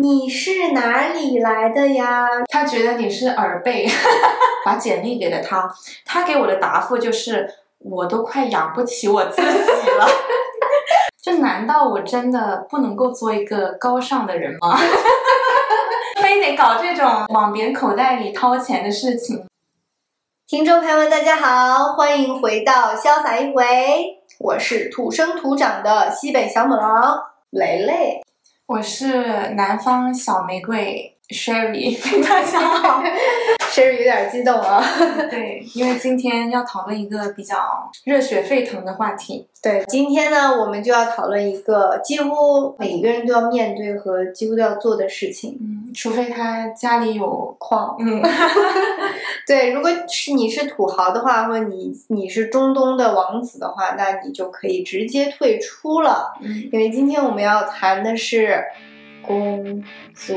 你是哪里来的呀？他觉得你是耳背，把简历给了他，他给我的答复就是我都快养不起我自己了。就难道我真的不能够做一个高尚的人吗？非得搞这种往别人口袋里掏钱的事情？听众朋友们，大家好，欢迎回到潇洒一回，我是土生土长的西北小母狼雷雷。我是南方小玫瑰。Sherry，大家好。Sherry 有点激动啊。对，因为今天要讨论一个比较热血沸腾的话题。对，今天呢，我们就要讨论一个几乎每个人都要面对和几乎都要做的事情嗯，除非他家里有，——矿。嗯，对，如果是你是土豪的话，或者你你是中东的王子的话，那你就可以直接退出了。嗯因为今天我们要谈的是工作。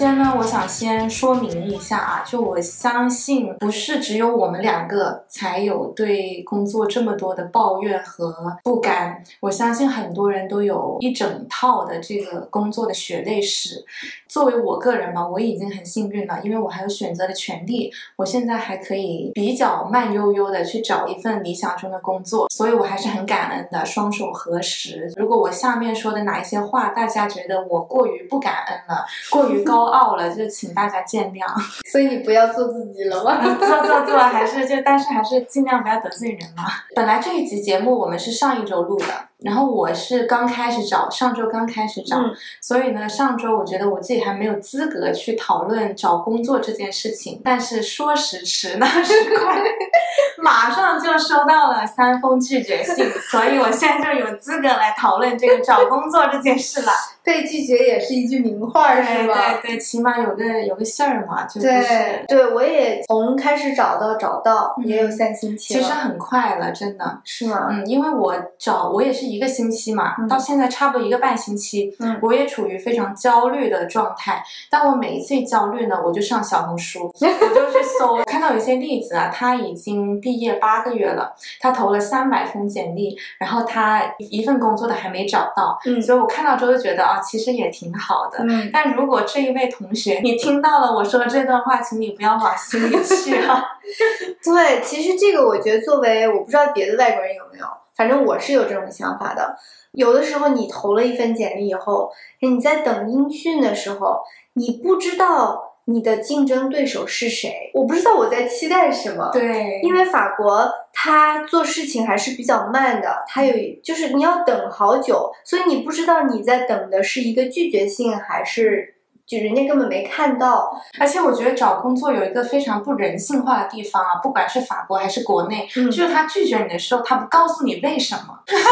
先呢，我想先说明一下啊，就我相信不是只有我们两个才有对工作这么多的抱怨和不甘，我相信很多人都有一整套的这个工作的血泪史。作为我个人嘛，我已经很幸运了，因为我还有选择的权利，我现在还可以比较慢悠悠的去找一份理想中的工作，所以我还是很感恩的，双手合十。如果我下面说的哪一些话，大家觉得我过于不感恩了，过于高傲了，就请大家见谅。所以你不要做自己了吗？做做做，还是就但是还是尽量不要得罪人嘛。本来这一集节目我们是上一周录的，然后我是刚开始找，上周刚开始找，嗯所以呢，上周我觉得我自己还没有资格去讨论找工作这件事情。但是说时迟，那时快，马上就收到了三封拒绝信，所以我现在就有资格来讨论这个找工作这件事了。被拒绝也是一句名话，是吧？对对，起码有个有个信儿嘛，对是。对，我也从开始找到找到，嗯也有三星期，其实很快了，真的。是吗？嗯，因为我找我也是一个星期嘛，嗯到现在差不多一个半星期，嗯我也处于非常焦虑的状态。但我每一次焦虑呢，我就上小红书，我就去搜，看到有一些例子啊，他已经毕业八个月了，他投了三百封简历，然后他一份工作都还没找到，嗯所以我看到之后就觉得啊，其实也挺好的。嗯，但如果这一位同学你听到了我说的这段话，请你不要往心里去啊。对，其实这个我觉得作为我不知道别的外国人有没有，反正我是有这种想法的。有的时候你投了一份简历以后，你在等音讯的时候，你不知道你的竞争对手是谁，我不知道我在期待什么。对，因为法国他做事情还是比较慢的，他有就是你要等好久，所以你不知道你在等的是一个拒绝信还是就人家根本没看到。而且我觉得找工作有一个非常不人性化的地方啊，不管是法国还是国内，嗯就是他拒绝你的时候，他不告诉你为什么。是吗？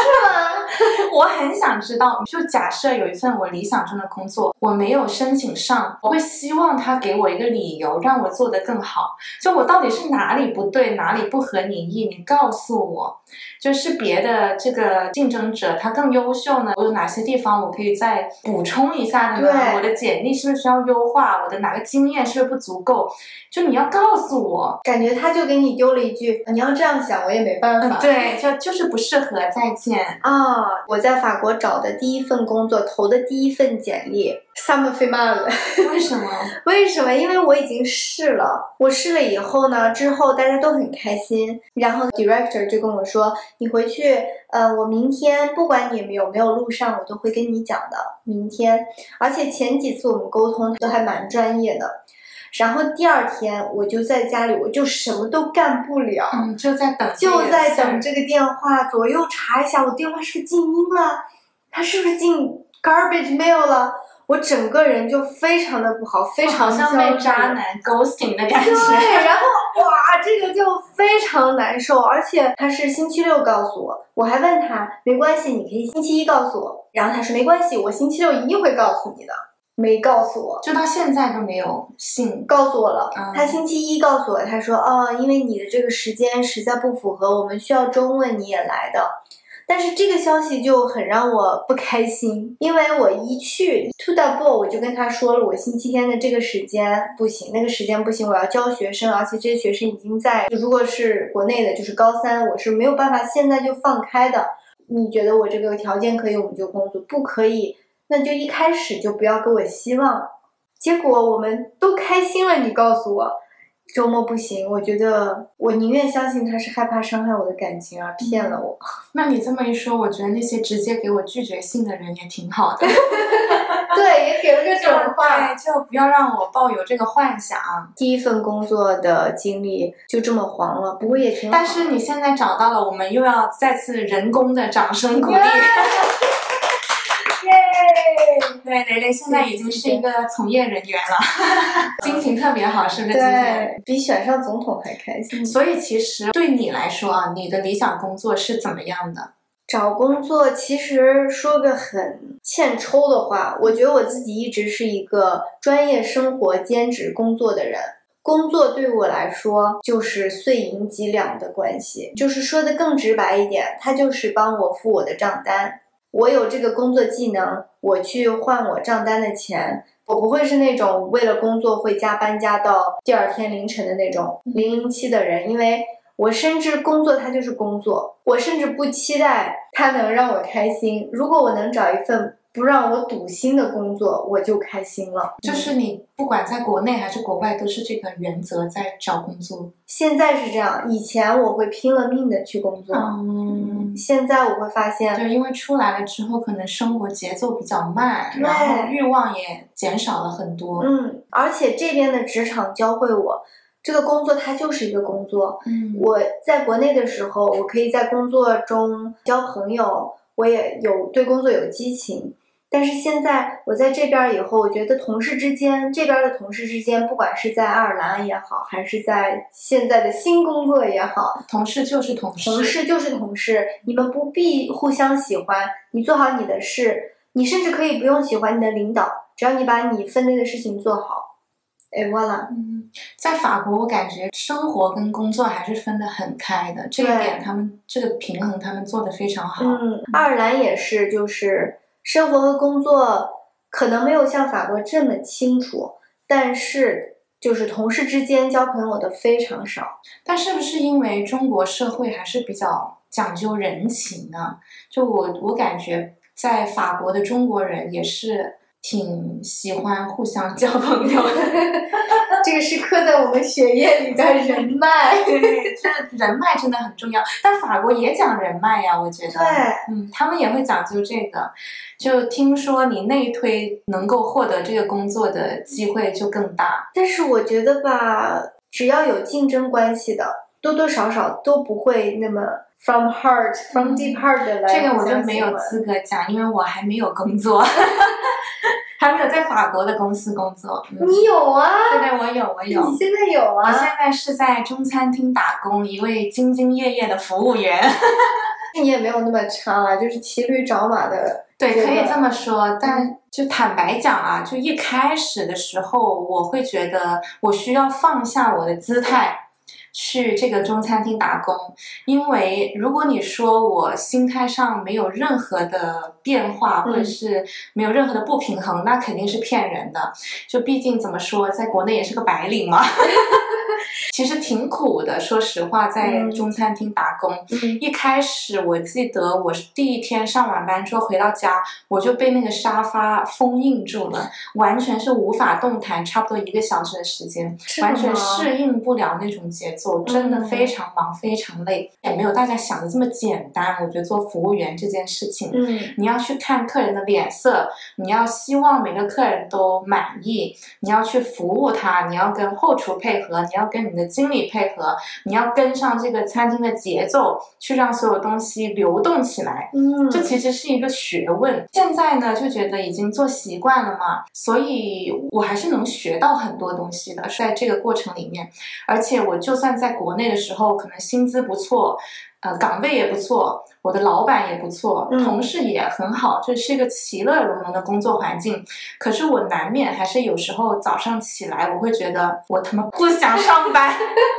我很想知道，就假设有一份我理想中的工作，我没有申请上，我会希望他给我一个理由，让我做得更好。就我到底是哪里不对，哪里不合你意，你告诉我。就是别的这个竞争者他更优秀呢，我有哪些地方我可以再补充一下的呢？对我的简历是不是需要优化？我的哪个经验是不是不足够？就你要告诉我。感觉他就给你丢了一句：“你要这样想，我也没办法。”对，就就是不适合，再见。啊，我在法国找的第一份工作，投的第一份简历 f a m a l 为什么？为什么？因为我已经试了，我试了以后呢，之后大家都很开心，然后 director 就跟我说，你回去，呃，我明天不管你们有没有录上，我都会跟你讲的。明天，而且前几次我们沟通都还蛮专业的。然后第二天我就在家里，我就什么都干不了，嗯，就在等就在等这个电话，左右查一下我电话是不是静音了，它是不是进 garbage mail 了，我整个人就非常的不好，非常好像被渣男 ghosting 的感觉。对，然后哇，这个就非常难受，而且他是星期六告诉我，我还问他没关系，你可以星期一告诉我，然后他说没关系，我星期六一定会告诉你的。没告诉我。就到现在都没有信。告诉我了，嗯他星期一告诉我，他说哦，因为你的这个时间实在不符合，我们需要周末你也来的。但是这个消息就很让我不开心，因为我一去 to the ball，我就跟他说了，我星期天的这个时间不行，那个时间不行，我要教学生，而且这些学生已经在，如果是国内的，就是高三，我是没有办法现在就放开的。你觉得我这个条件可以，我们就工作；不可以，那就一开始就不要给我希望。结果我们都开心了，你告诉我，周末不行，我觉得我宁愿相信他是害怕伤害我的感情而骗了我。那你这么一说，我觉得那些直接给我拒绝信的人也挺好的。对，也给了个准话。对，就不要让我抱有这个幻想。第一份工作的经历就这么黄了，不过也挺好。但是你现在找到了，我们又要再次人工的掌声鼓励。耶！对，蕾蕾现在已经是一个从业人员了，心情特别好，是不是？对，比选上总统还开心。所以其实对你来说啊，你的理想工作是怎么样的？找工作其实说个很欠抽的话，我觉得我自己一直是一个专业生活兼职工作的人。工作对我来说就是碎银几两的关系，就是说的更直白一点，它就是帮我付我的账单。我有这个工作技能，我去换我账单的钱，我不会是那种为了工作会加班加到第二天凌晨的那种零零七的人，因为我深知工作它就是工作，我甚至不期待它能让我开心。如果我能找一份不让我堵心的工作，我就开心了。就是你不管在国内还是国外，都是这个原则在找工作。现在是这样，以前我会拼了命的去工作，嗯，现在我会发现，对，因为出来了之后，可能生活节奏比较慢，然后欲望也减少了很多。嗯，而且这边的职场教会我，这个工作它就是一个工作。嗯，我在国内的时候，我可以在工作中交朋友，我也有对工作有激情。但是现在我在这边儿以后，我觉得同事之间，这边儿的同事之间，不管是在爱尔兰也好，还是在现在的新工作也好，同事就是同事，同事就是同事，你们不必互相喜欢，你做好你的事，你甚至可以不用喜欢你的领导，只要你把你分内的事情做好。哎，完了，嗯，在法国，我感觉生活跟工作还是分得很开的，这一点他们这个平衡他们做得非常好。嗯，爱尔兰也是，就是生活和工作可能没有像法国这么清楚，但是就是同事之间交朋友的非常少。但是不是因为中国社会还是比较讲究人情呢？就我我感觉在法国的中国人也是挺喜欢互相交朋友的。这个是刻在我们血液里的人脉。对，这人脉真的很重要。但法国也讲人脉呀，我觉得。对，嗯，他们也会讲究这个。就听说你内推能够获得这个工作的机会就更大。但是我觉得吧，只要有竞争关系的，多多少少都不会那么 from heart from deep heart 的来。这个我就没有资格讲，因为我还没有工作，还没有在法国的公司工作。嗯、你有啊？对对，我有，我有。你现在有啊我啊？现在是在中餐厅打工，一位兢兢业业的服务员。那 你也没有那么差啊，就是骑驴找马的。对，可以这么说，但就坦白讲啊，就一开始的时候，我会觉得我需要放下我的姿态。去这个中餐厅打工，因为如果你说我心态上没有任何的变化，或者是没有任何的不平衡，那肯定是骗人的。就毕竟怎么说，在国内也是个白领嘛，其实挺苦的。说实话，在嗯。中餐厅打工，嗯。一开始我记得我是第一天上晚班之后回到家，我就被那个沙发封印住了，完全是无法动弹，差不多一个小时的时间，完全适应不了那种节奏，真的嗯非常忙，非常累，也没有大家想的这么简单。我觉得做服务员这件事情，嗯你要去看客人的脸色，你要希望每个客人都满意，你要去服务他，你要跟后厨配合，你要跟你的经理配合，你要跟上这个餐厅的节奏，去让所有东西流动起来。嗯，这其实是一个学问。现在呢，就觉得已经做习惯了嘛，所以我还是能学到很多东西的，在这个过程里面。而且我就算在国内的时候，可能薪资不错，呃，岗位也不错，我的老板也不错，嗯同事也很好，就是一个其乐融融的工作环境。可是我难免还是有时候早上起来，我会觉得我他妈不想上班，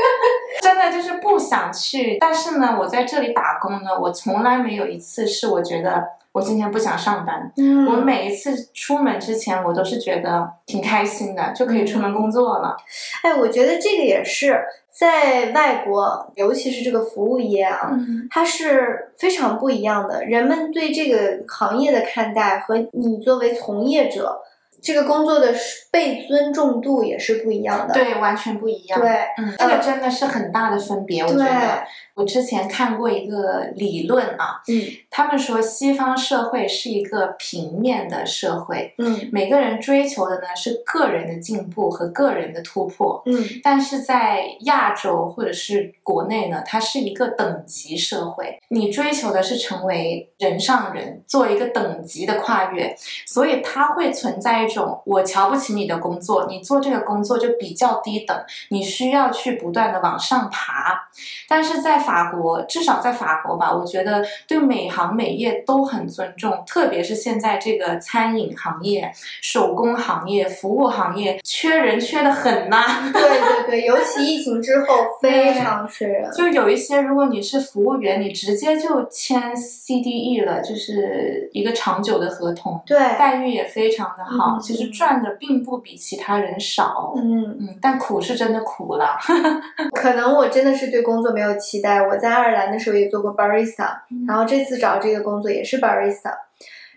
真的就是不想去。但是呢，我在这里打工呢，我从来没有一次是我觉得我今天不想上班。嗯我每一次出门之前，我都是觉得挺开心的，就可以出门工作了。哎，我觉得这个也是在外国，尤其是这个服务业啊，嗯，它是非常不一样的。人们对这个行业的看待和你作为从业者，这个工作的被尊重度也是不一样的。对，完全不一样。对，嗯，这个真的是很大的分别，我觉对得。我之前看过一个理论啊，嗯他们说西方社会是一个平面的社会，嗯每个人追求的呢是个人的进步和个人的突破。嗯但是在亚洲或者是国内呢，它是一个等级社会，你追求的是成为人上人，做一个等级的跨越，所以它会存在一种我瞧不起你的工作，你做这个工作就比较低等，你需要去不断的往上爬。但是在法国，至少在法国吧，我觉得对每行每业都很尊重，特别是现在这个餐饮行业、手工行业、服务行业，缺人缺的很呐、对对对，尤其疫情之后非常缺人。就有一些，如果你是服务员，你直接就签 CDE 了，就是一个长久的合同，对，待遇也非常的好，嗯其实赚的并不比其他人少。嗯，嗯，但苦是真的苦了。可能我真的是对工作没有期待。我在爱尔兰的时候也做过 barista，然后这次找这个工作也是 barista，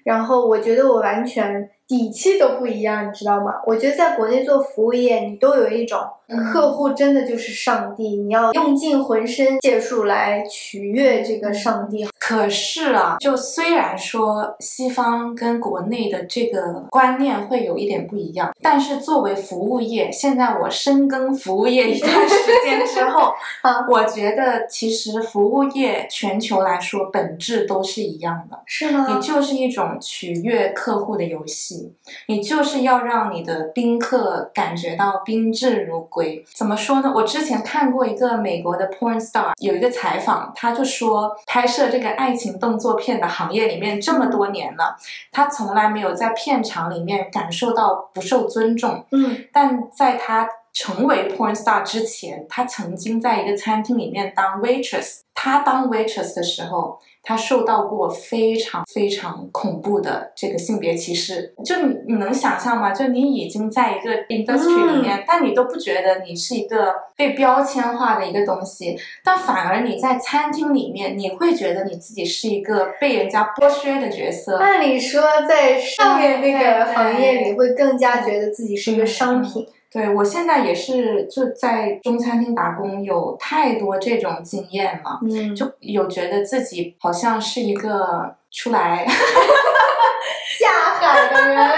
然后我觉得我完全底气都不一样，你知道吗？我觉得在国内做服务业，你都有一种嗯客户真的就是上帝，你要用尽浑身解数来取悦这个上帝。可是啊，就虽然说西方跟国内的这个观念会有一点不一样，但是作为服务业，现在我深耕服务业一段时间之后，啊我觉得其实服务业全球来说本质都是一样的。是吗你？就是一种取悦客户的游戏，你就是要让你的宾客感觉到宾至如归。怎么说呢？我之前看过一个美国的 porn star 有一个采访，他就说，拍摄这个爱情动作片的行业里面这么多年了，他从来没有在片场里面感受到不受尊重，嗯但在他成为 porn star 之前，他曾经在一个餐厅里面当 waitress。他当 waitress 的时候，他受到过非常非常恐怖的这个性别歧视。就你你能想象吗？就你已经在一个 industry 里面，但你都不觉得你是一个被标签化的一个东西，但反而你在餐厅里面，你会觉得你自己是一个被人家剥削的角色。按理说，在上面那个行业里，会更加觉得自己是一个商品。对我现在也是就在中餐厅打工，有太多这种经验了，嗯，就有觉得自己好像是一个出来，下海的人，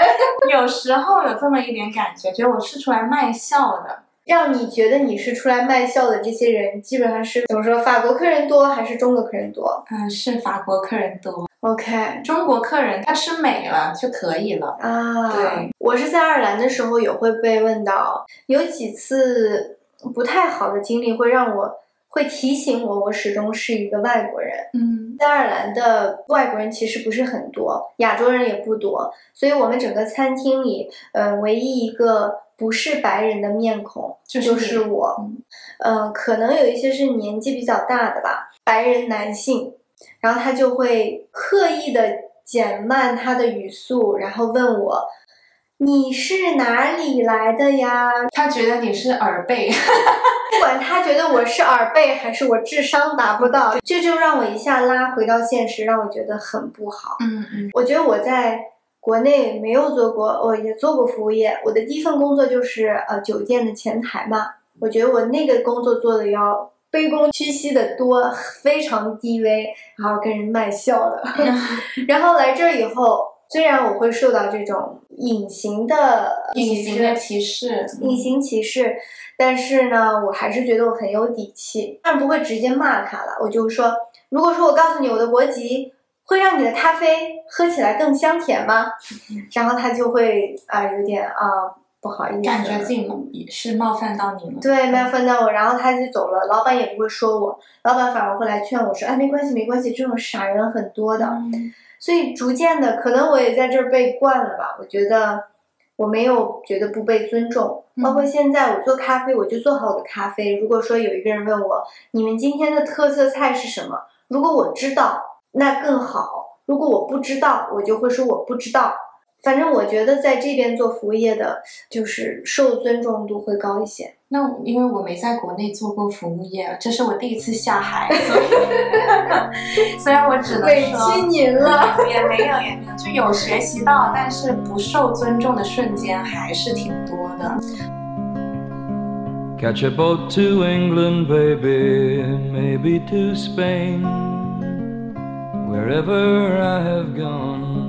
有时候有这么一点感觉，觉得我是出来卖笑的。让你觉得你是出来卖笑的这些人，基本上是怎么说？法国客人多还是中国客人多嗯，是法国客人多，？OK 中国客人他吃美了就可以了。啊，对，我是在爱尔兰的时候也会被问到，有几次不太好的经历会让我会提醒我，我始终是一个外国人。嗯在爱尔兰的外国人其实不是很多，亚洲人也不多，所以我们整个餐厅里，呃，唯一一个不是白人的面孔就是就是你我，呃，可能有一些是年纪比较大的吧，白人男性，然后他就会刻意的减慢他的语速，然后问我。你是哪里来的呀？他觉得你是耳背，不管他觉得我是耳背还是我智商达不到，这就让我一下拉回到现实，让我觉得很不好。嗯嗯我觉得我在国内没有做过，我也做过服务业。我的第一份工作就是呃酒店的前台嘛。我觉得我那个工作做的要卑躬屈膝的多，非常低微，然后跟人卖笑的。然后来这儿以后，虽然我会受到这种隐形的隐形的歧视，隐形歧视，但是呢，我还是觉得我很有底气，但不会直接骂他了。我就说，如果说我告诉你我的国籍，会让你的咖啡喝起来更香甜吗？然后他就会啊、有点啊、不好意思，感觉自己也是冒犯到你了。对，冒犯到我，然后他就走了，老板也不会说我，老板反而会来劝我说，哎，没关系，没关系，这种傻人很多的。嗯所以逐渐的，可能我也在这儿被惯了吧。我觉得我没有觉得不被尊重，嗯包括现在我做咖啡，我就做好我的咖啡。如果说有一个人问我，你们今天的特色菜是什么？如果我知道，那更好；如果我不知道，我就会说我不知道。反正我觉得在这边做服务业的，就是受尊重度会高一些。那因为我没在国内做过服务业，这是我第一次下海，所以 虽然我只能委说屈您了。也没有也没有，就有学习到，但是不受尊重的瞬间还是挺多的。Catch a boat to England, baby, maybe to Spain. Wherever I have gone,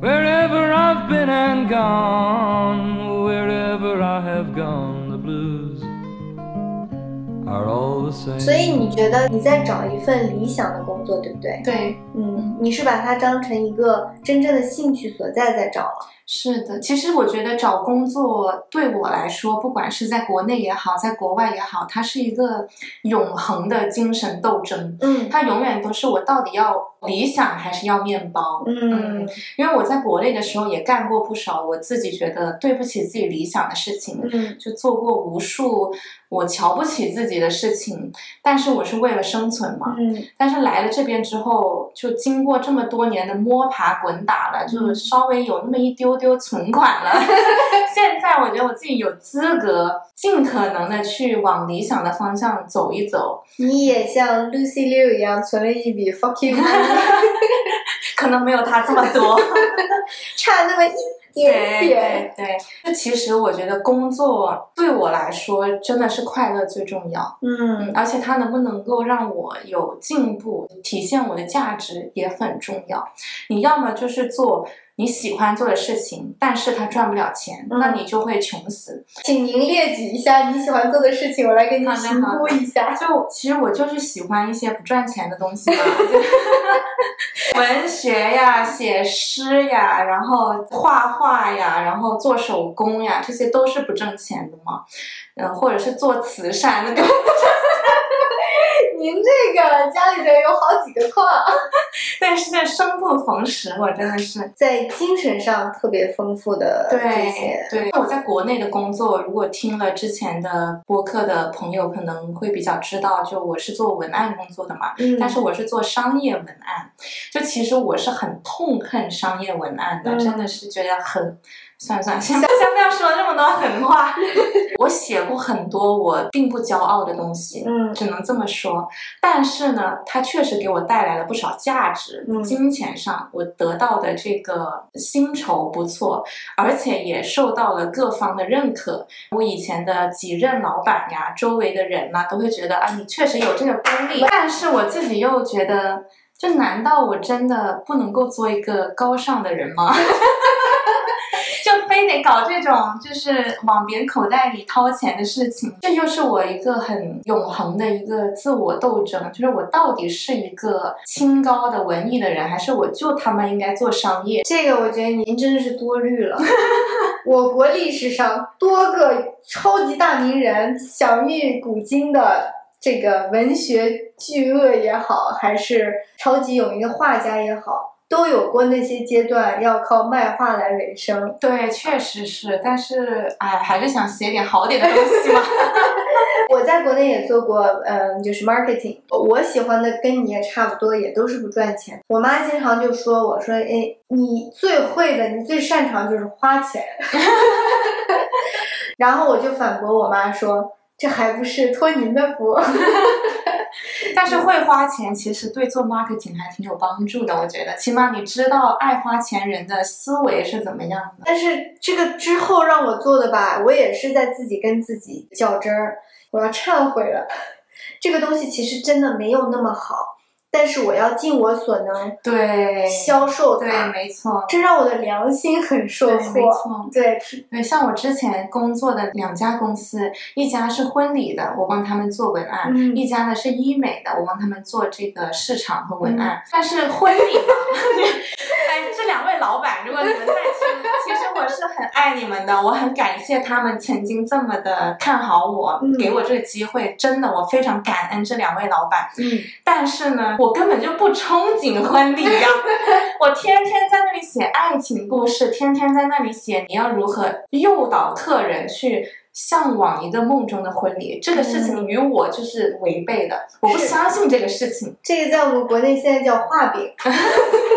wherever I've been and gone, wherever I have gone, the blues are all the same. 所以你觉得你在找一份理想的工作，对不对？对，嗯，你是把它当成一个真正的兴趣所在在找了。是的，其实我觉得找工作对我来说，不管是在国内也好，在国外也好，它是一个永恒的精神斗争。嗯它永远都是我到底要理想还是要面包。嗯因为我在国内的时候也干过不少我自己觉得对不起自己理想的事情，嗯就做过无数我瞧不起自己的事情，但是我是为了生存嘛。嗯但是来了这边之后，就经过这么多年的摸爬滚打了，就稍微有那么一丢丢存款了。现在我觉得我自己有资格尽可能的去往理想的方向走一走，你也像 Lucy Liu 一样存了一笔 fuck you money，可能没有他这么多。差那么一点对点。对对，那其实我觉得工作对我来说真的是快乐最重要。嗯而且它能不能够让我有进步，体现我的价值也很重要。你要么就是做你喜欢做的事情，但是它赚不了钱，嗯那你就会穷死。请您列举一下你喜欢做的事情，我来给你评估一下。就其实我就是喜欢一些不赚钱的东西嘛，就文学呀、写诗呀，然后画画画呀，然后做手工呀，这些都是不挣钱的嘛。嗯，或者是做慈善，那个 您这个家里边有好几个矿，但是在生不逢时，我真的是。在精神上特别丰富的这些对。对，我在国内的工作，如果听了之前的播客的朋友，可能会比较知道，就我是做文案工作的嘛，嗯，但是我是做商业文案，就其实我是很痛恨商业文案的，嗯真的是觉得很。算了算了，先先不要说这么多狠话。我写过很多我并不骄傲的东西，嗯只能这么说。但是呢，它确实给我带来了不少价值。嗯金钱上我得到的这个薪酬不错，而且也受到了各方的认可。我以前的几任老板呀，周围的人呐、都会觉得啊，你确实有这个功力。但是我自己又觉得，就难道我真的不能够做一个高尚的人吗？非得搞这种就是往别人口袋里掏钱的事情，这就是我一个很永恒的一个自我斗争，就是我到底是一个清高的文艺的人，还是我就他妈应该做商业？这个我觉得您真的是多虑了。我国历史上多个超级大名人享誉古今的这个文学巨鳄也好，还是超级有名的画家也好，都有过那些阶段要靠卖画来维生。对，确实是，但是哎，还是想写点好点的东西嘛。我在国内也做过，嗯，就是 marketing。我喜欢的跟你也差不多，也都是不赚钱。我妈经常就说我说，哎，你最会的，你最擅长就是花钱。然后我就反驳我妈说，这还不是托您的福。但是会花钱其实对做 marketing 还挺有帮助的，我觉得，起码你知道爱花钱人的思维是怎么样的。但是这个之后让我做的吧，我也是在自己跟自己较真儿，我要忏悔了。这个东西其实真的没有那么好，但是我要尽我所能对，销售对，没错，这让我的良心很受，挫。没错。对，对，像我之前工作的两家公司，一家是婚礼的，我帮他们做文案；嗯一家呢是医美的，我帮他们做这个市场和文案。但是婚礼嘛，哎，这两位老板，如果你们在听，其实我是很爱你们的，我很感谢他们曾经这么的看好我，嗯给我这个机会，真的我非常感恩这两位老板。嗯，但是呢，我根本就不憧憬婚礼呀、我天天在那里写爱情故事，天天在那里写你要如何诱导客人去向往一个梦中的婚礼，这个事情与我就是违背的，我不相信这个事情。这个在我们国内现在叫画饼。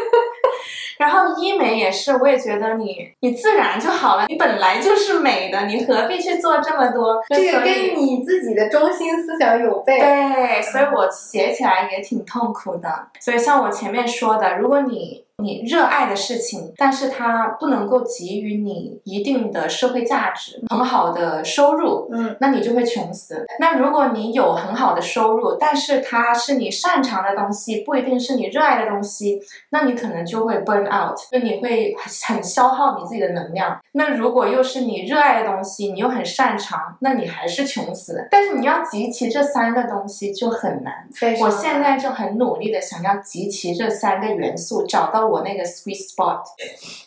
然后医美也是，我也觉得你你自然就好了，你本来就是美的，你何必去做这么多？这个跟你自己的中心思想有悖。对，所以我写起来也挺痛苦的。所以像我前面说的，如果你你热爱的事情，但是它不能够给予你一定的社会价值、很好的收入，嗯，那你就会穷死。那如果你有很好的收入，但是它是你擅长的东西，不一定是你热爱的东西，那你可能就会 burn out，就你会很消耗你自己的能量。那如果又是你热爱的东西，你又很擅长，那你还是穷死。但是你要集齐这三个东西就很难。我现在就很努力的想要集齐这三个元素，找到我那个 sweet spot。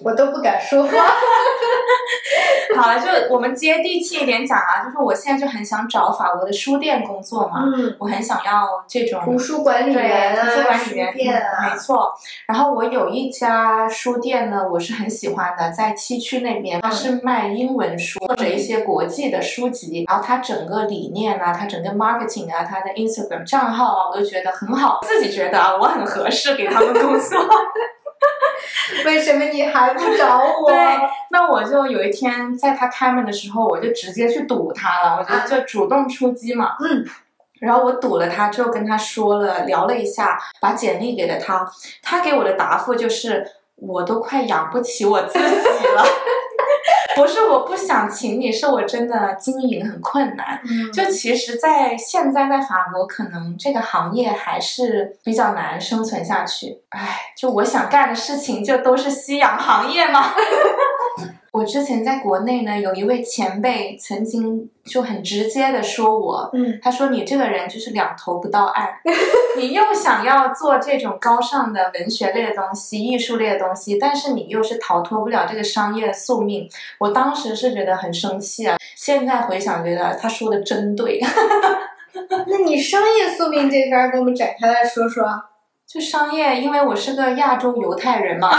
我都不敢说话。好了，就我们接地气一点讲啊，就是我现在就很想找法国的书店工作嘛，嗯，我很想要这种图书管理员啊，图书管理员，没，错。然后我有一家书店呢，我是很喜欢的，在七区那边，它是卖英文书或者一些国际的书籍。然后它整个理念啊，它整个 marketing 啊，它的 Instagram 账号啊，我都觉得很好，自己觉得啊，我很合适给他们工作。为什么你还不找我？对，那我就有一天在他开门的时候，我就直接去堵他了，我就就主动出击嘛。嗯。然后我堵了他之后，跟他说了，聊了一下，把简历给了他。他给我的答复就是，我都快养不起我自己了。不是我不想请你，是我真的经营很困难。嗯就其实，在现在在法国，可能这个行业还是比较难生存下去。唉，就我想干的事情，就都是夕阳行业嘛。我之前在国内呢，有一位前辈曾经就很直接的说我，嗯，他说你这个人就是两头不到岸，你又想要做这种高尚的文学类的东西、艺术类的东西，但是你又是逃脱不了这个商业的宿命。我当时是觉得很生气啊，现在回想觉得他说的真对。那你商业宿命这边儿给我们展开来说说。就商业，因为我是个亚洲犹太人嘛，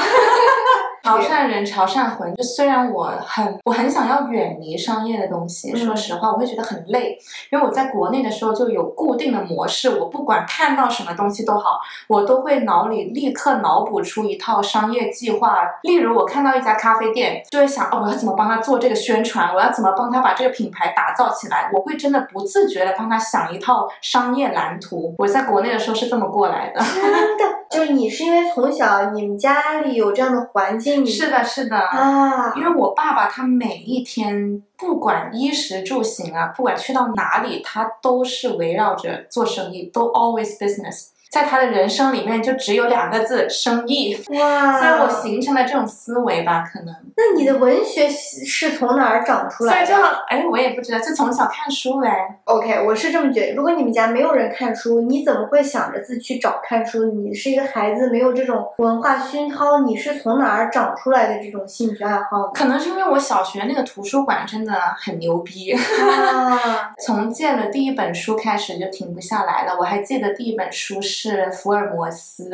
潮汕人，潮汕魂。就虽然我很我很想要远离商业的东西，嗯说实话，我会觉得很累，因为我在国内的时候就有固定的模式，我不管看到什么东西都好，我都会脑里立刻脑补出一套商业计划。例如，我看到一家咖啡店，就会想，哦，我要怎么帮他做这个宣传，我要怎么帮他把这个品牌打造起来，我会真的不自觉的帮他想一套商业蓝图。我在国内的时候是这么过来的。真的，就是你是因为从小你们家里有这样的环境，你是的，是的。啊，因为我爸爸他每一天不管衣食住行啊，不管去到哪里，他都是围绕着做生意，都 always business。在他的人生里面就只有两个字生意，哇，所以我形成了这种思维吧，可能。那你的文学是从哪儿长出所以就来的哎，我也不知道，就从小看书呗。？OK，我是这么觉得。如果你们家没有人看书，你怎么会想着自己去找看书？你是一个孩子，没有这种文化熏陶，你是从哪儿长出来的这种兴趣爱好？可能是因为我小学那个图书馆真的很牛逼，啊，从借了第一本书开始就停不下来了。我还记得第一本书是是福尔摩斯，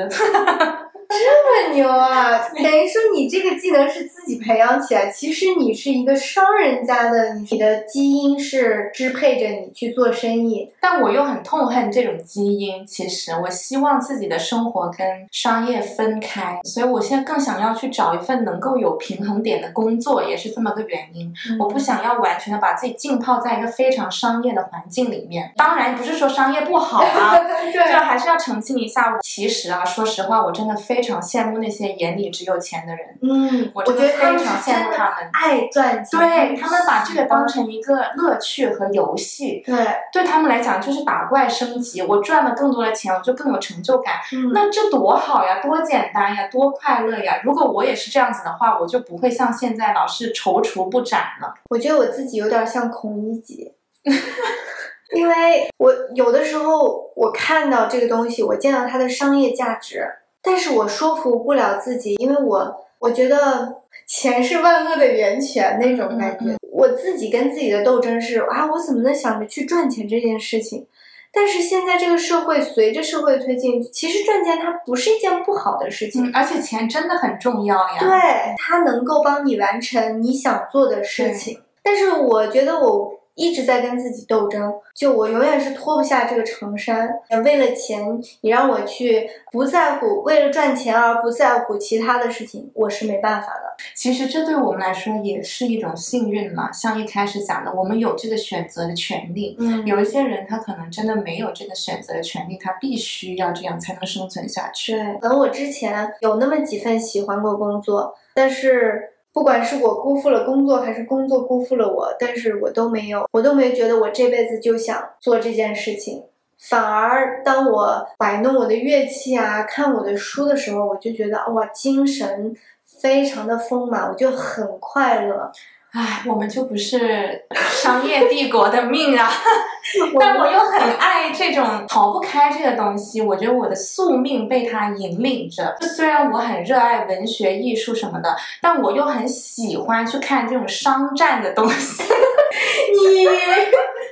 这么牛啊！等于说你这个技能是自己培养起来，其实你是一个商人家的，你的基因是支配着你去做生意。但我又很痛恨这种基因。其实我希望自己的生活跟商业分开，所以我现在更想要去找一份能够有平衡点的工作，也是这么个原因。我不想要完全的把自己浸泡在一个非常商业的环境里面。当然不是说商业不好啊，这 对，还是要澄清一下。其实啊，说实话，我真的非非常羡慕那些眼里只有钱的人。嗯，我我觉得非常羡慕他们爱赚钱，对他们把这个当成一个乐趣和游戏，对，对他们来讲就是打怪升级。我赚了更多的钱，我就更有成就感。嗯那这多好呀，多简单呀，多快乐呀！如果我也是这样子的话，我就不会像现在老是踌躇不展了。我觉得我自己有点像孔乙己，因为我有的时候我看到这个东西，我见到它的商业价值，但是我说服不了自己，因为我我觉得钱是万恶的源泉那种感觉。嗯嗯我自己跟自己的斗争是啊，我怎么能想着去赚钱这件事情？但是现在这个社会，随着社会推进，其实赚钱它不是一件不好的事情。嗯，而且钱真的很重要呀。对，它能够帮你完成你想做的事情。但是我觉得我一直在跟自己斗争，就我永远是脱不下这个长衫。为了钱，你让我去不在乎，为了赚钱而不在乎其他的事情，我是没办法的。其实这对我们来说也是一种幸运嘛。像一开始讲的，我们有这个选择的权利。嗯有一些人他可能真的没有这个选择的权利，他必须要这样才能生存下去。对，可能我之前有那么几份喜欢过工作，但是不管是我辜负了工作，还是工作辜负了我，但是我都没有，我都没觉得我这辈子就想做这件事情。反而当我摆弄我的乐器啊，看我的书的时候，我就觉得哇，精神非常的丰满，我就很快乐。唉，我们就不是商业帝国的命啊！但我又很爱这种逃不开这个东西，我觉得我的宿命被它引领着。就虽然我很热爱文学、艺术什么的，但我又很喜欢去看这种商战的东西。你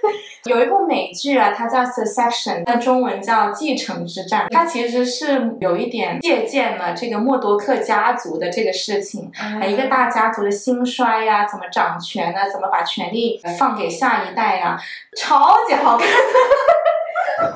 有一部美剧啊，它叫《Succession》，它中文叫《继承之战》。它其实是有一点借鉴了这个默多克家族的这个事情，呃一个大家族的兴衰呀、怎么掌权呢？怎么把权力呃放给下一代呀、超级好看。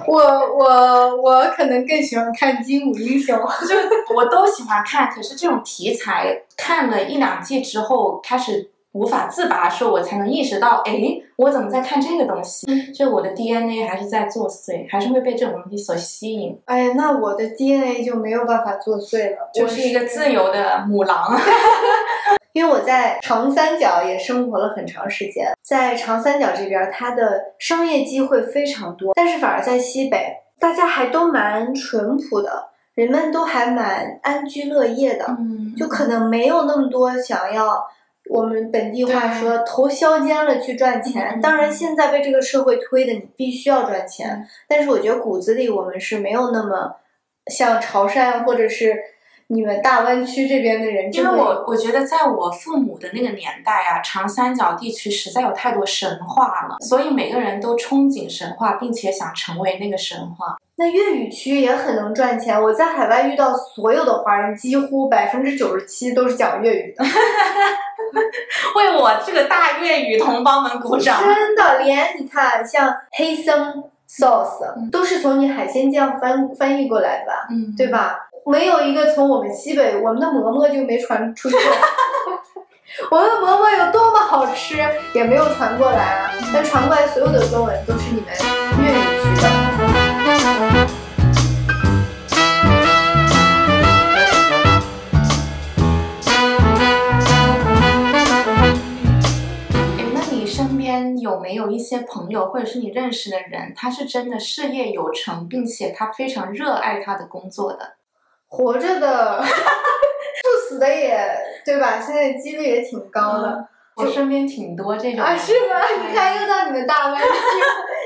我我我可能更喜欢看《精武英雄》。就我都喜欢看，可是这种题材看了一两季之后，开始无法自拔的时候，我才能意识到，哎，我怎么在看这个东西？就我的 DNA 还是在作祟，还是会被这种东西所吸引。哎呀，那我的 DNA 就没有办法作祟了，我是一个自由的母狼。因为我在长三角也生活了很长时间，在长三角这边，它的商业机会非常多，但是反而在西北，大家还都蛮淳朴的，人们都还蛮安居乐业的，嗯就可能没有那么多想要我们本地话说头削尖了去赚钱。嗯当然，现在被这个社会推的你必须要赚钱，但是我觉得骨子里我们是没有那么像潮汕或者是你们大湾区这边的人因为我我觉得在我父母的那个年代啊，长三角地区实在有太多神话了，所以每个人都憧憬神话，并且想成为那个神话。那粤语区也很能赚钱。我在海外遇到所有的华人，几乎百分之九十七都是讲粤语的，为我这个大粤语同胞们鼓掌！真的。连你看，像黑森 sauce 嗯都是从你海鲜酱翻翻译过来的吧，嗯，对吧？没有一个从我们西北，我们的馍馍就没传出去。我们的馍馍有多么好吃，也没有传过来啊！但传过来所有的中文都是你们粤语有没有一些朋友，或者是你认识的人，他是真的事业有成，并且他非常热爱他的工作的？活着的，不死的也对吧？现在几率也挺高的、我身边挺多这种啊，是吗？你看又到你们大湾区了，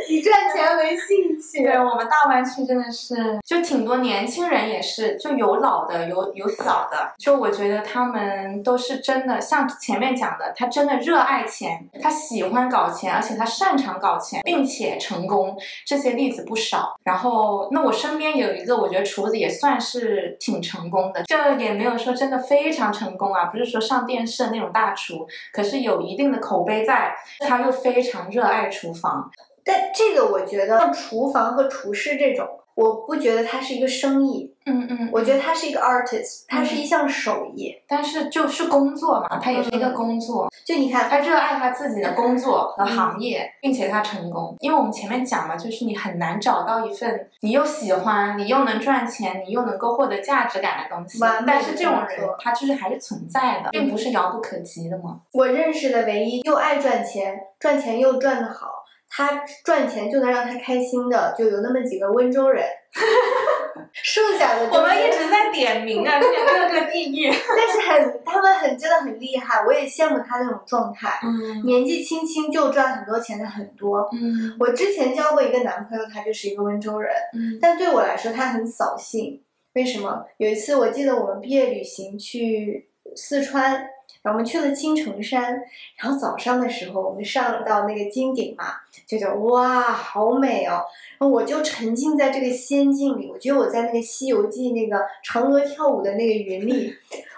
以赚钱为兴趣。对我们大湾区真的是，就挺多年轻人也是，就有老的，有有小的，就我觉得他们都是真的，像前面讲的，他真的热爱钱，他喜欢搞钱，而且他擅长搞钱，并且成功，这些例子不少。然后，那我身边有一个，我觉得厨子也算是挺成功的，这也没有说真的非常成功啊，不是说上电视那种大厨，可是有一定的口碑在，他又非常热爱厨房。但这个我觉得像厨房和厨师这种，我不觉得它是一个生意，嗯嗯，我觉得它是一个 artist，它是一项手艺。但是就是工作嘛，它也是一个工作，就你看，他热爱他自己的工作和行业，并且他成功。因为我们前面讲嘛，就是你很难找到一份你又喜欢、你又能赚钱、你又能够获得价值感的东西。但是这种人，他就是还是存在的，并不是遥不可及的嘛。我认识的唯一又爱赚钱，赚钱又赚得好，他赚钱就能让他开心的，就有那么几个温州人，剩下的、就是、我们一直在点名啊，这个各个地域。但是很他们很真的很厉害，我也羡慕他那种状态，嗯年纪轻轻就赚很多钱的很多。嗯我之前交过一个男朋友，他就是一个温州人，嗯但对我来说他很扫兴。为什么？有一次我记得我们毕业旅行去四川，然后我们去了青城山，然后早上的时候我们上到那个金顶嘛，就觉得哇好美哦，我就沉浸在这个仙境里，我觉得我在那个《西游记》那个嫦娥跳舞的那个云里，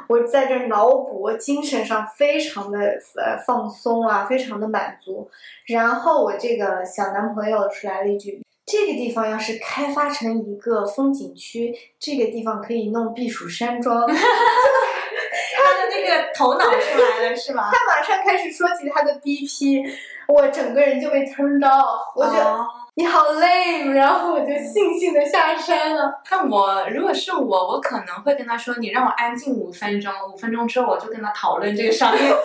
我在这儿脑补，精神上非常的呃放松啊，非常的满足。然后我这个小男朋友是来了一句。这个地方要是开发成一个风景区，这个地方可以弄避暑山庄。那个头脑出来了是吧？他马上开始说起他的 BP，我整个人就被 turned off，我觉得、哦你好 lame，然后我就悻悻的下山了。那我如果是我，我可能会跟他说：“你让我安静五分钟，五分钟之后我就跟他讨论这个商业计划。”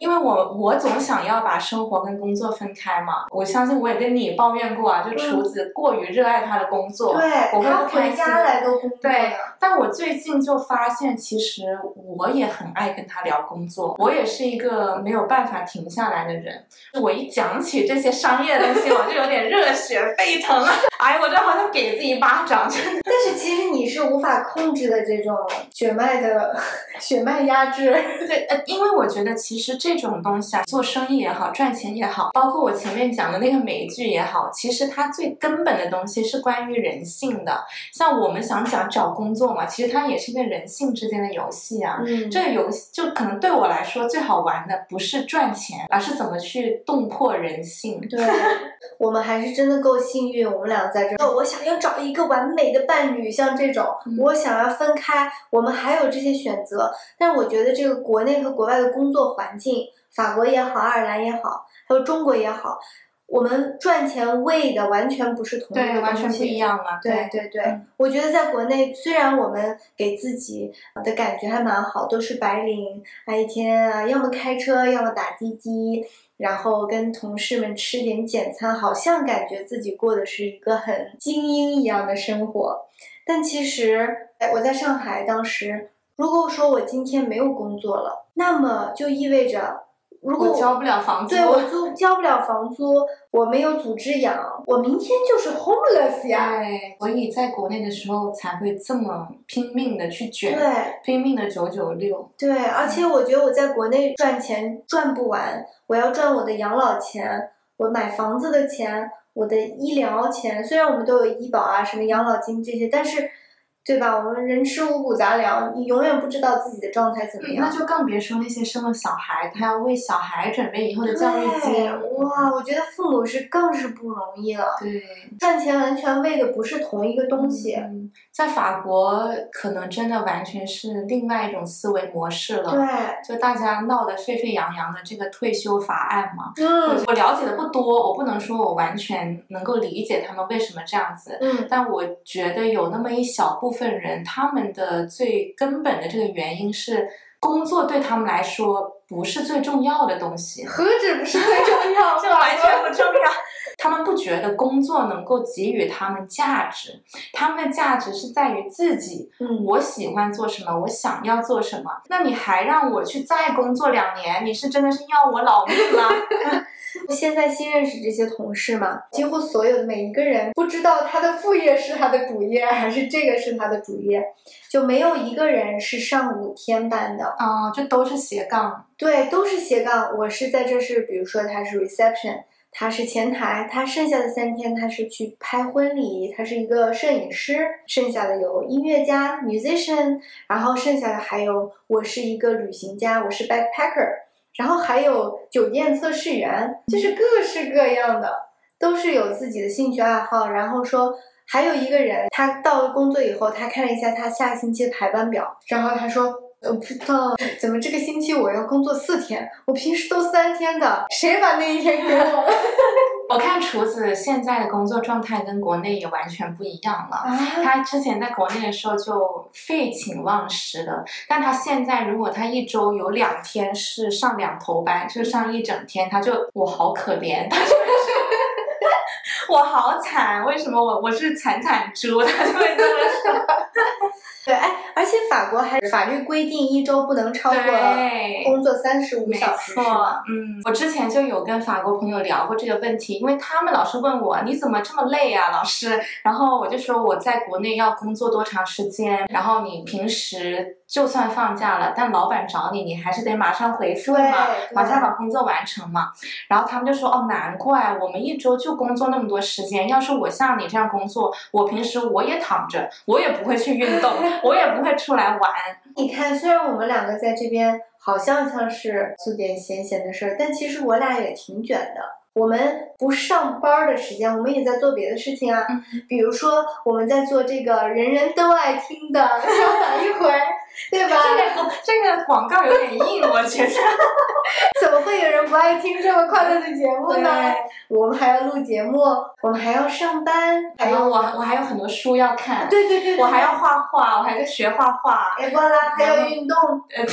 因为我我总想要把生活跟工作分开嘛。我相信我也跟你抱怨过啊，就厨子过于热爱他的工作，对我会他不开心。回家来都工作对，但我最近就发现，其实我也很爱跟他聊工作，我也是一个没有办法停下来的人。我一讲起这些商业的东西，我就有点热血沸腾了。哎，我这好像给自己一巴掌，真的。但是其实你是无法控制的这种血脉的 血脉压制。对，呃，因为我觉得其实这种东西啊，做生意也好，赚钱也好，包括我前面讲的那个美剧也好，其实它最根本的东西是关于人性的。像我们想讲找工作嘛，其实它也是一个人性之间的游戏啊。嗯这个游戏就可能对我来说最好玩的不是赚钱，而是怎么去洞破人性。对，我们还是真的够幸运，我们俩在这儿。我想要找一个完美的伴侣，像这种，嗯我想要分开，我们还有这些选择。但是我觉得这个国内和国外的工作环境，法国也好，爱尔兰也好，还有中国也好，我们赚钱为的完全不是同一对，个完全不。一样了。对对对，嗯我觉得在国内，虽然我们给自己的感觉还蛮好，都是白领，啊一天啊，要么开车，要么打滴滴，然后跟同事们吃点简餐，好像感觉自己过的是一个很精英一样的生活。但其实，哎，我在上海当时，如果说我今天没有工作了，那么就意味着，如果我交不了房租，对我租交不了房租，我没有组织养，我明天就是 homeless 呀。对，所以在国内的时候才会这么拼命的去卷，对拼命的九九六。对，而且我觉得我在国内赚钱赚不完，我要赚我的养老钱，我买房子的钱，我的医疗钱。虽然我们都有医保啊，什么养老金这些，但是，对吧？我们人吃五谷杂粮，你永远不知道自己的状态怎么样。那就更别说那些生了小孩，他要为小孩准备以后的教育对，金。哇，我觉得父母是更是不容易了，对，赚钱完全为的不是同一个东西。嗯，在法国可能真的完全是另外一种思维模式了。对，就大家闹得沸沸扬扬的这个退休法案嘛，嗯我了解的不多，我不能说我完全能够理解他们为什么这样子，嗯，但我觉得有那么一小部分人，他们的最根本的这个原因是，工作对他们来说不是最重要的东西，何止不是最重要，这完全不重要。他们不觉得工作能够给予他们价值，他们的价值是在于自己。嗯，我喜欢做什么，我想要做什么。那你还让我去再工作两年，你是真的是要我老命吗？现在新认识这些同事嘛，几乎所有的每一个人不知道他的副业是他的主业，还是这个是他的主业，就没有一个人是上五天班的。啊、这都是斜杠。对，都是斜杠。我是在这是，比如说他是 reception，他是前台，他剩下的三天他是去拍婚礼，他是一个摄影师，剩下的有音乐家 musician，然后剩下的还有我是一个旅行家，我是 backpacker。然后还有酒店测试员，就是各式各样的，都是有自己的兴趣爱好。然后说还有一个人，他到了工作以后，他看了一下他下星期的排班表，然后他说。呃，不知道怎么这个星期我要工作四天，我平时都三天的，谁把那一天给我？我看厨子现在的工作状态跟国内也完全不一样了。啊，他之前在国内的时候就废寝忘食的，但他现在如果他一周有两天是上两头班，就上一整天，他就我好可怜，他就是我好惨，为什么我我是惨惨猪？他就会这么说。对，哎，而且法国还法律规定一周不能超过工作三十五没小时，嗯，我之前就有跟法国朋友聊过这个问题，因为他们老是问我你怎么这么累啊，老师。然后我就说我在国内要工作多长时间，然后你平时就算放假了，但老板找你，你还是得马上回复嘛，马上把工作完成嘛。然后他们就说哦，难怪我们一周就工作那么多时间，要是我像你这样工作，我平时我也躺着，我也不会去运动，我也不会出来玩。你看，虽然我们两个在这边好像像是做点闲闲的事儿，但其实我俩也挺卷的。我们不上班儿的时间，我们也在做别的事情啊。嗯比如说，我们在做这个人人都爱听的“相反一回”，对吧？这个这个广告有点硬，我觉得。怎么会有人不爱听这么快乐的节目呢？我们还要录节目，我们还要上班，还有我我还有很多书要看，对对对对我还要画画，我还在学画画，哎，过啦，还要运动，呃，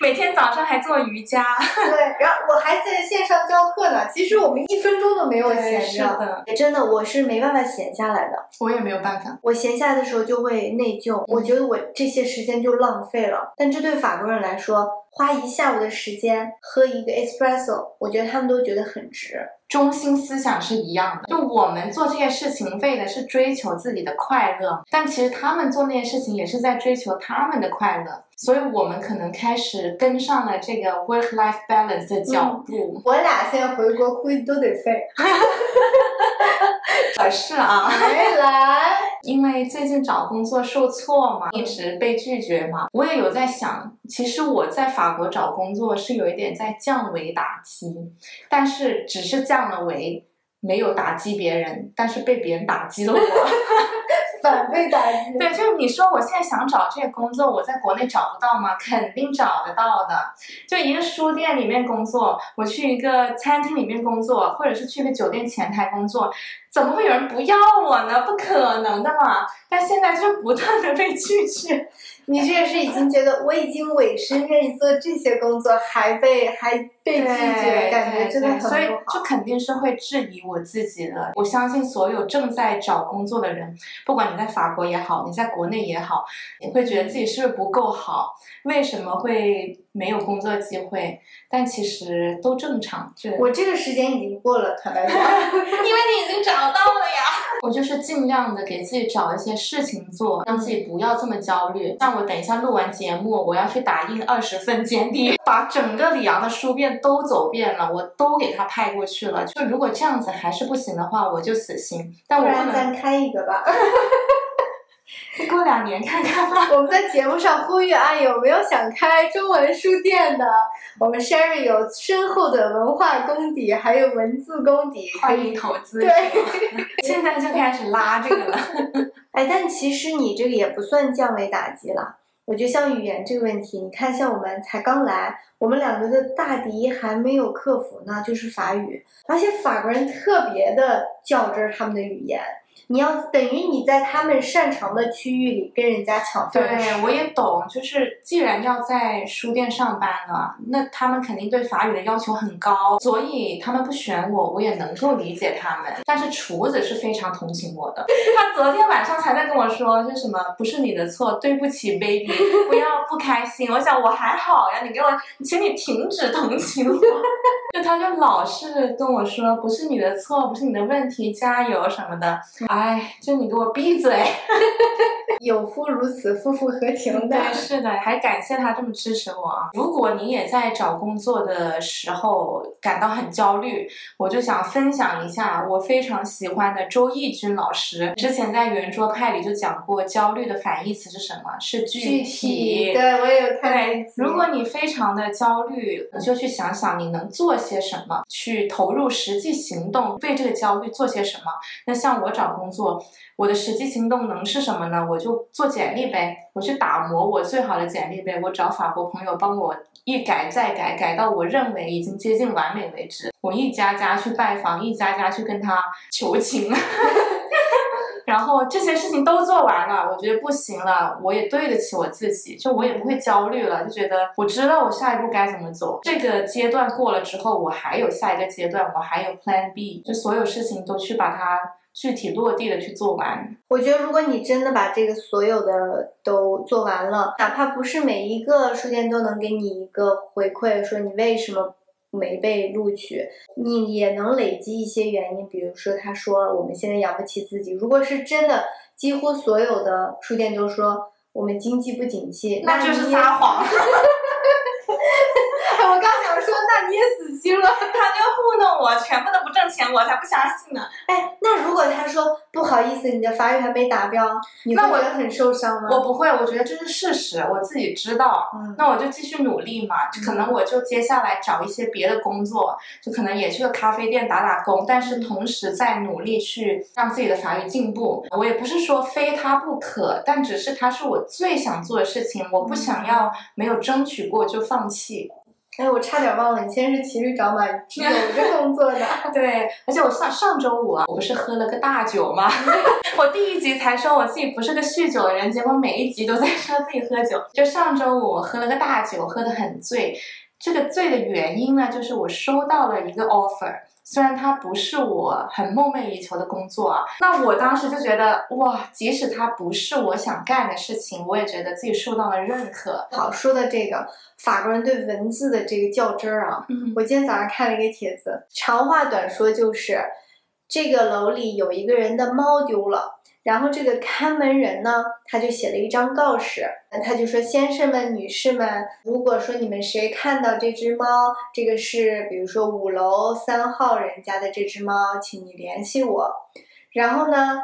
每天早上还做瑜伽。对，然后我还在线上教课呢。其实我们一分钟都没有闲是着，的，真的，我是没办法闲下来的。我也没有办法。我闲下来的时候就会内疚，我觉得我这些时间就浪费了。但这对法国人来说，花一下午的时间喝一个 espresso，我觉得他们都觉得很值。中心思想是一样的，就我们做这些事情为的是追求自己的快乐，但其实他们做那些事情也是在追求他们的快乐，所以我们可能开始跟上了这个 work-life balance 的脚步。我俩现在回国估计都得废。可是啊，没来，因为最近找工作受挫嘛，一直被拒绝嘛，我也有在想，其实我在法国找工作是有一点在降维打击，但是只是降了维，没有打击别人，但是被别人打击了我。反被打击。对，就是你说我现在想找这个工作，我在国内找不到吗？肯定找得到的。就一个书店里面工作，我去一个餐厅里面工作，或者是去一个酒店前台工作，怎么会有人不要我呢？不可能的嘛！但现在就不断的被拒绝。你这个是已经觉得我已经委身愿意做这些工作，还被还被拒绝，感觉真的很不所以好。就肯定是会质疑我自己的。我相信所有正在找工作的人，不管你在法国也好，你在国内也好，你会觉得自己是不是不够好？为什么会没有工作机会？但其实都正常。就我这个时间已经过了，坦白讲。因为你已经找到了呀。我就是尽量的给自己找一些事情做，让自己不要这么焦虑。像我等一下录完节目，我要去打印二十份简历，把整个里昂的书店都走遍了，我都给他派过去了。就如果这样子还是不行的话，我就死心。但不我不能然咱开一个吧。过两年看看吧。我们在节目上呼吁啊，有没有想开中文书店的？我们 Sherry 有深厚的文化功底，还有文字功底，欢迎投资，对 现在就开始拉这个了。哎，但其实你这个也不算降维打击了。我觉得像语言这个问题，你看，像我们才刚来，我们两个的大敌还没有克服呢，就是法语，而且法国人特别的较真儿他们的语言。你要等于你在他们擅长的区域里跟人家抢饭吃对，我也懂，就是既然要在书店上班了，那他们肯定对法语的要求很高，所以他们不选我，我也能够理解他们。但是厨子是非常同情我的，他昨天晚上才在跟我说，就什么不是你的错，对不起，baby，不要不开心。我想我还好呀，你给我，请你停止同情我。就他就老是跟我说不是你的错，不是你的问题，加油什么的。哎，就你给我闭嘴！有夫如此，夫复何求呢？对，是的，还感谢他这么支持我啊！如果你也在找工作的时候感到很焦虑，我就想分享一下我非常喜欢的周轶君老师。之前在圆桌派里就讲过，焦虑的反义词是什么？是具具体，对我也有看对，如果你非常的焦虑，你就去想想你能做些什么，去投入实际行动，为这个焦虑做些什么。那像我找工作，我的实际行动能是什么呢？我就做简历呗，我去打磨我最好的简历呗，我找法国朋友帮我一改再改，改到我认为已经接近完美为止。我一家家去拜访，一家家去跟他求情。然后这些事情都做完了，我觉得不行了，我也对得起我自己，就我也不会焦虑了，就觉得我知道我下一步该怎么走。这个阶段过了之后，我还有下一个阶段，我还有 Plan B，就所有事情都去把它具体落地的去做完。我觉得，如果你真的把这个所有的都做完了，哪怕不是每一个书店都能给你一个回馈，说你为什么没被录取，你也能累积一些原因。比如说，他说我们现在养不起自己。如果是真的，几乎所有的书店都说我们经济不景气，那就是撒谎，我刚想说，那你也死心了。他就糊弄我，全部都不挣钱，我才不相信呢。哎，那如果他说不好意思，你的法语还没达标，你会那我觉得很受伤吗？我不会，我觉得这是事实，我自己知道。嗯那我就继续努力嘛，可能我就接下来找一些别的工作，就可能也去个咖啡店打打工，但是同时在努力去让自己的法语进步。我也不是说非他不可，但只是他是我最想做的事情，我不想要没有争取过就放弃。哎，我差点忘了，你现在是骑驴找马，有着工 作的。对，而且我上上周五啊，我不是喝了个大酒吗？我第一集才说我自己不是个酗酒的人，结果每一集都在说自己喝酒。就上周五我喝了个大酒，喝得很醉。这个醉的原因呢，就是我收到了一个 offer，虽然它不是我很梦寐以求的工作啊，那我当时就觉得哇，即使它不是我想干的事情，我也觉得自己受到了认可。好，说的这个法国人对文字的这个较真儿啊，嗯我今天早上看了一个帖子，长话短说就是，这个楼里有一个人的猫丢了，然后这个看门人呢，他就写了一张告示，他就说：“先生们、女士们，如果说你们谁看到这只猫，这个是比如说五楼三号人家的这只猫，请你联系我。”然后呢，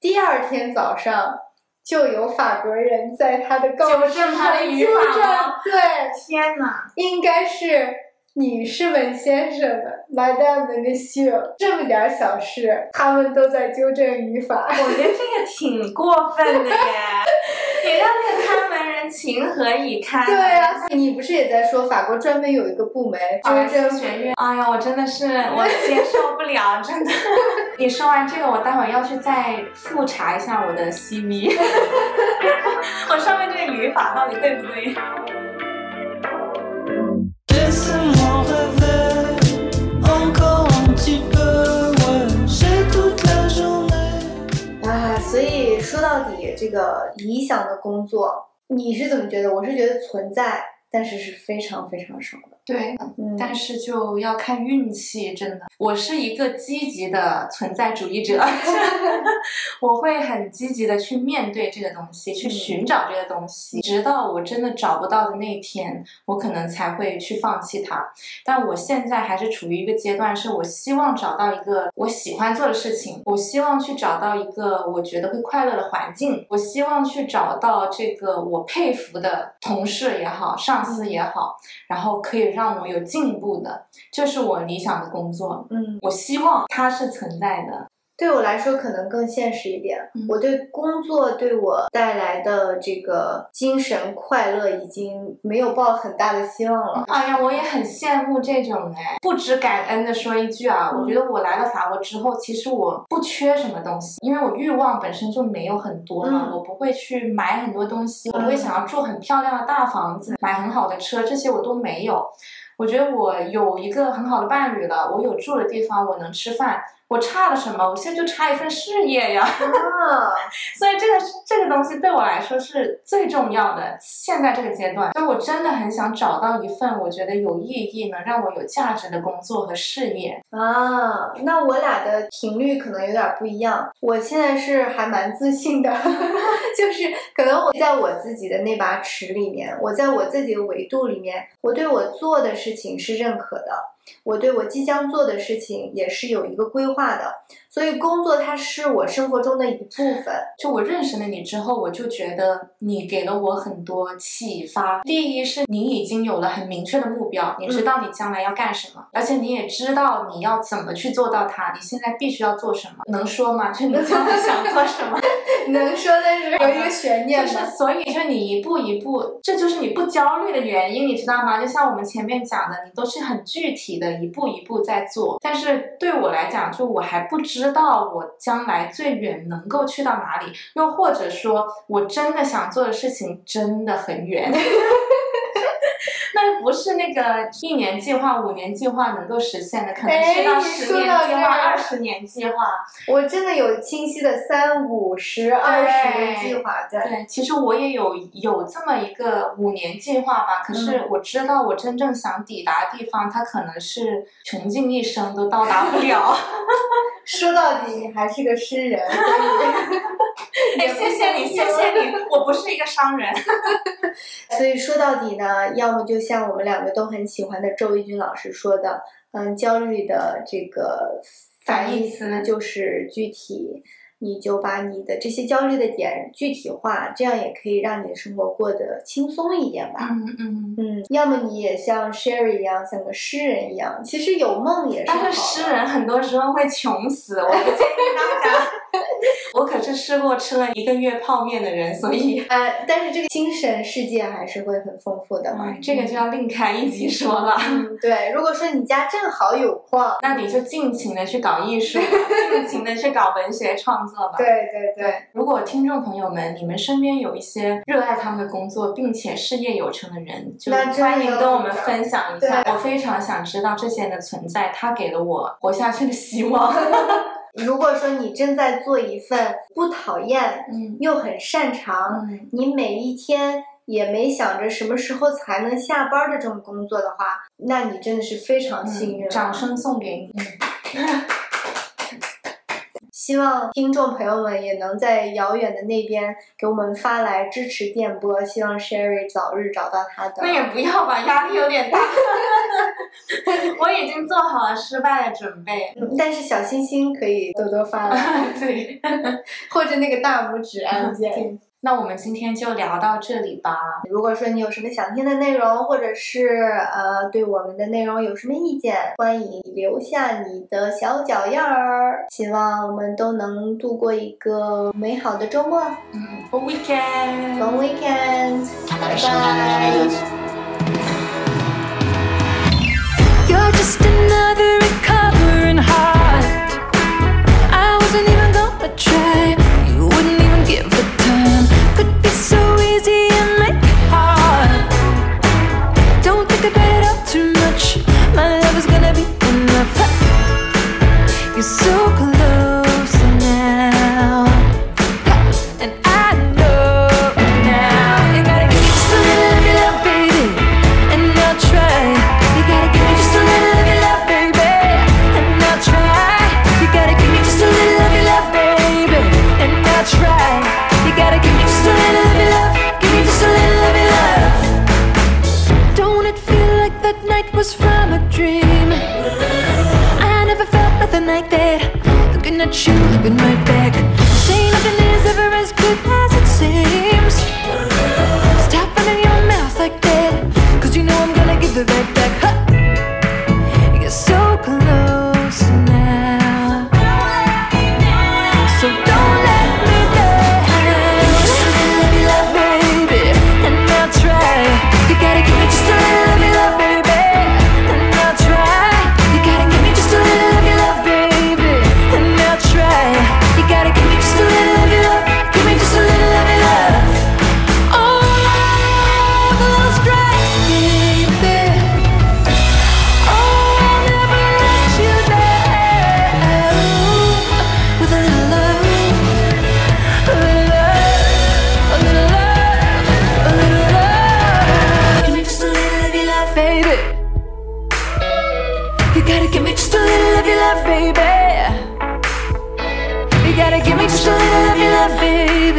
第二天早上。就有法国人在他的告纠示正他的语上纠正法吗对，天哪！应该是女士们、先生们，Madame Monsieur，这么点儿小事，他们都在纠正语法。我觉得这个挺过分的耶，也让那个看门人情何以堪？对啊，你不是也在说法国专门有一个部门法纠正式学院，哎呀，我真的是我接受不了，真的。你说完这个，我待会儿要去再复查一下我的 CV，我上面这个语法到底对不对？说到底，这个理想的工作，你是怎么觉得？我是觉得存在，但是是非常非常少的。对，嗯，但是就要看运气，真的。我是一个积极的存在主义者，我会很积极的去面对这个东西，去寻找这个东西，直到我真的找不到的那一天，我可能才会去放弃它。但我现在还是处于一个阶段，是我希望找到一个我喜欢做的事情，我希望去找到一个我觉得会快乐的环境，我希望去找到这个我佩服的同事也好，上司也好，然后可以让我有进步的，这是我理想的工作。嗯，我希望它是存在的。对我来说可能更现实一点。嗯我对工作对我带来的这个精神快乐已经没有抱很大的希望了。哎呀，我也很羡慕这种哎，不知感恩的说一句啊，我觉得我来了法国之后，其实我不缺什么东西，因为我欲望本身就没有很多嘛，嗯我不会去买很多东西，我不会想要住很漂亮的大房子，买很好的车，这些我都没有。我觉得我有一个很好的伴侣了，我有住的地方，我能吃饭，我差了什么？我现在就差一份事业呀。啊，所以这个这个东西对我来说是最重要的。现在这个阶段，所以我真的很想找到一份我觉得有意义、能让我有价值的工作和事业。啊，那我俩的频率可能有点不一样。我现在是还蛮自信的，就是可能我在我自己的那把尺里面，我在我自己的维度里面，我对我做的事情是认可的，我对我即将做的事情也是有一个规划的。所以工作它是我生活中的一部分。就我认识了你之后，我就觉得你给了我很多启发。第一是你已经有了很明确的目标，你知道你将来要干什么，而且你也知道你要怎么去做到它。你现在必须要做什么？能说吗？就你将来想做什么？能说，但是有一个悬念就是？所以就你一步一步，这就是你不焦虑的原因，你知道吗？就像我们前面讲的，你都是很具体的一步一步在做。但是对我来讲，就我还不知知道我将来最远能够去到哪里，又或者说我真的想做的事情真的很远。那不是那个一年计划、五年计划能够实现的，可能是到十年计划、二十年计划。我真的有清晰的三五十、二十的计划在。对，其实我也有有这么一个五年计划吧，可是嗯我知道我真正想抵达的地方，它可能是穷尽一生都到达不了。说到底，你还是个诗人，哎，谢谢你，谢谢你，我不是一个商人。所以说到底呢，要么就像我们两个都很喜欢的周轶君老师说的，嗯，焦虑的这个反义词就是具体，你就把你的这些焦虑的点具体化，这样也可以让你的生活过得轻松一点吧。嗯嗯。嗯，要么你也像 Sherry 一样，像个诗人一样，其实有梦也是好。但是诗人很多时候会穷死，我不建议大家。我可是吃过吃了一个月泡面的人，所以呃，但是这个精神世界还是会很丰富的这个就要另开一集说了。嗯，对。如果说你家正好有矿，那你就尽情的去搞艺术，尽情的去搞文学创作吧。对对对，对，如果听众朋友们，你们身边有一些热爱他们的工作，并且事业有成的人，就欢迎跟我们分享一下。我非常想知道这些人的存在，他给了我活下去的希望。如果说你正在做一份不讨厌嗯又很擅长，嗯，你每一天也没想着什么时候才能下班的这种工作的话，那你真的是非常幸运。嗯掌声送给你。希望听众朋友们也能在遥远的那边给我们发来支持电波，希望 Sherry 早日找到他的。那也不要吧，压力有点大。我已经做好了失败的准备。嗯但是小星星可以多多发来，对，或者那个大拇指按键。那我们今天就聊到这里吧。如果说你有什么想听的内容，或者是呃对我们的内容有什么意见，欢迎留下你的小脚印儿。希望我们都能度过一个美好的周末嗯，Bon weekend。，Long weekend，拜拜。You're just another recovering heart. I wasn't even gonna try. You wouldn't even give You so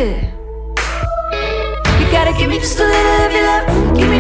You gotta give me just a little of your love. Give me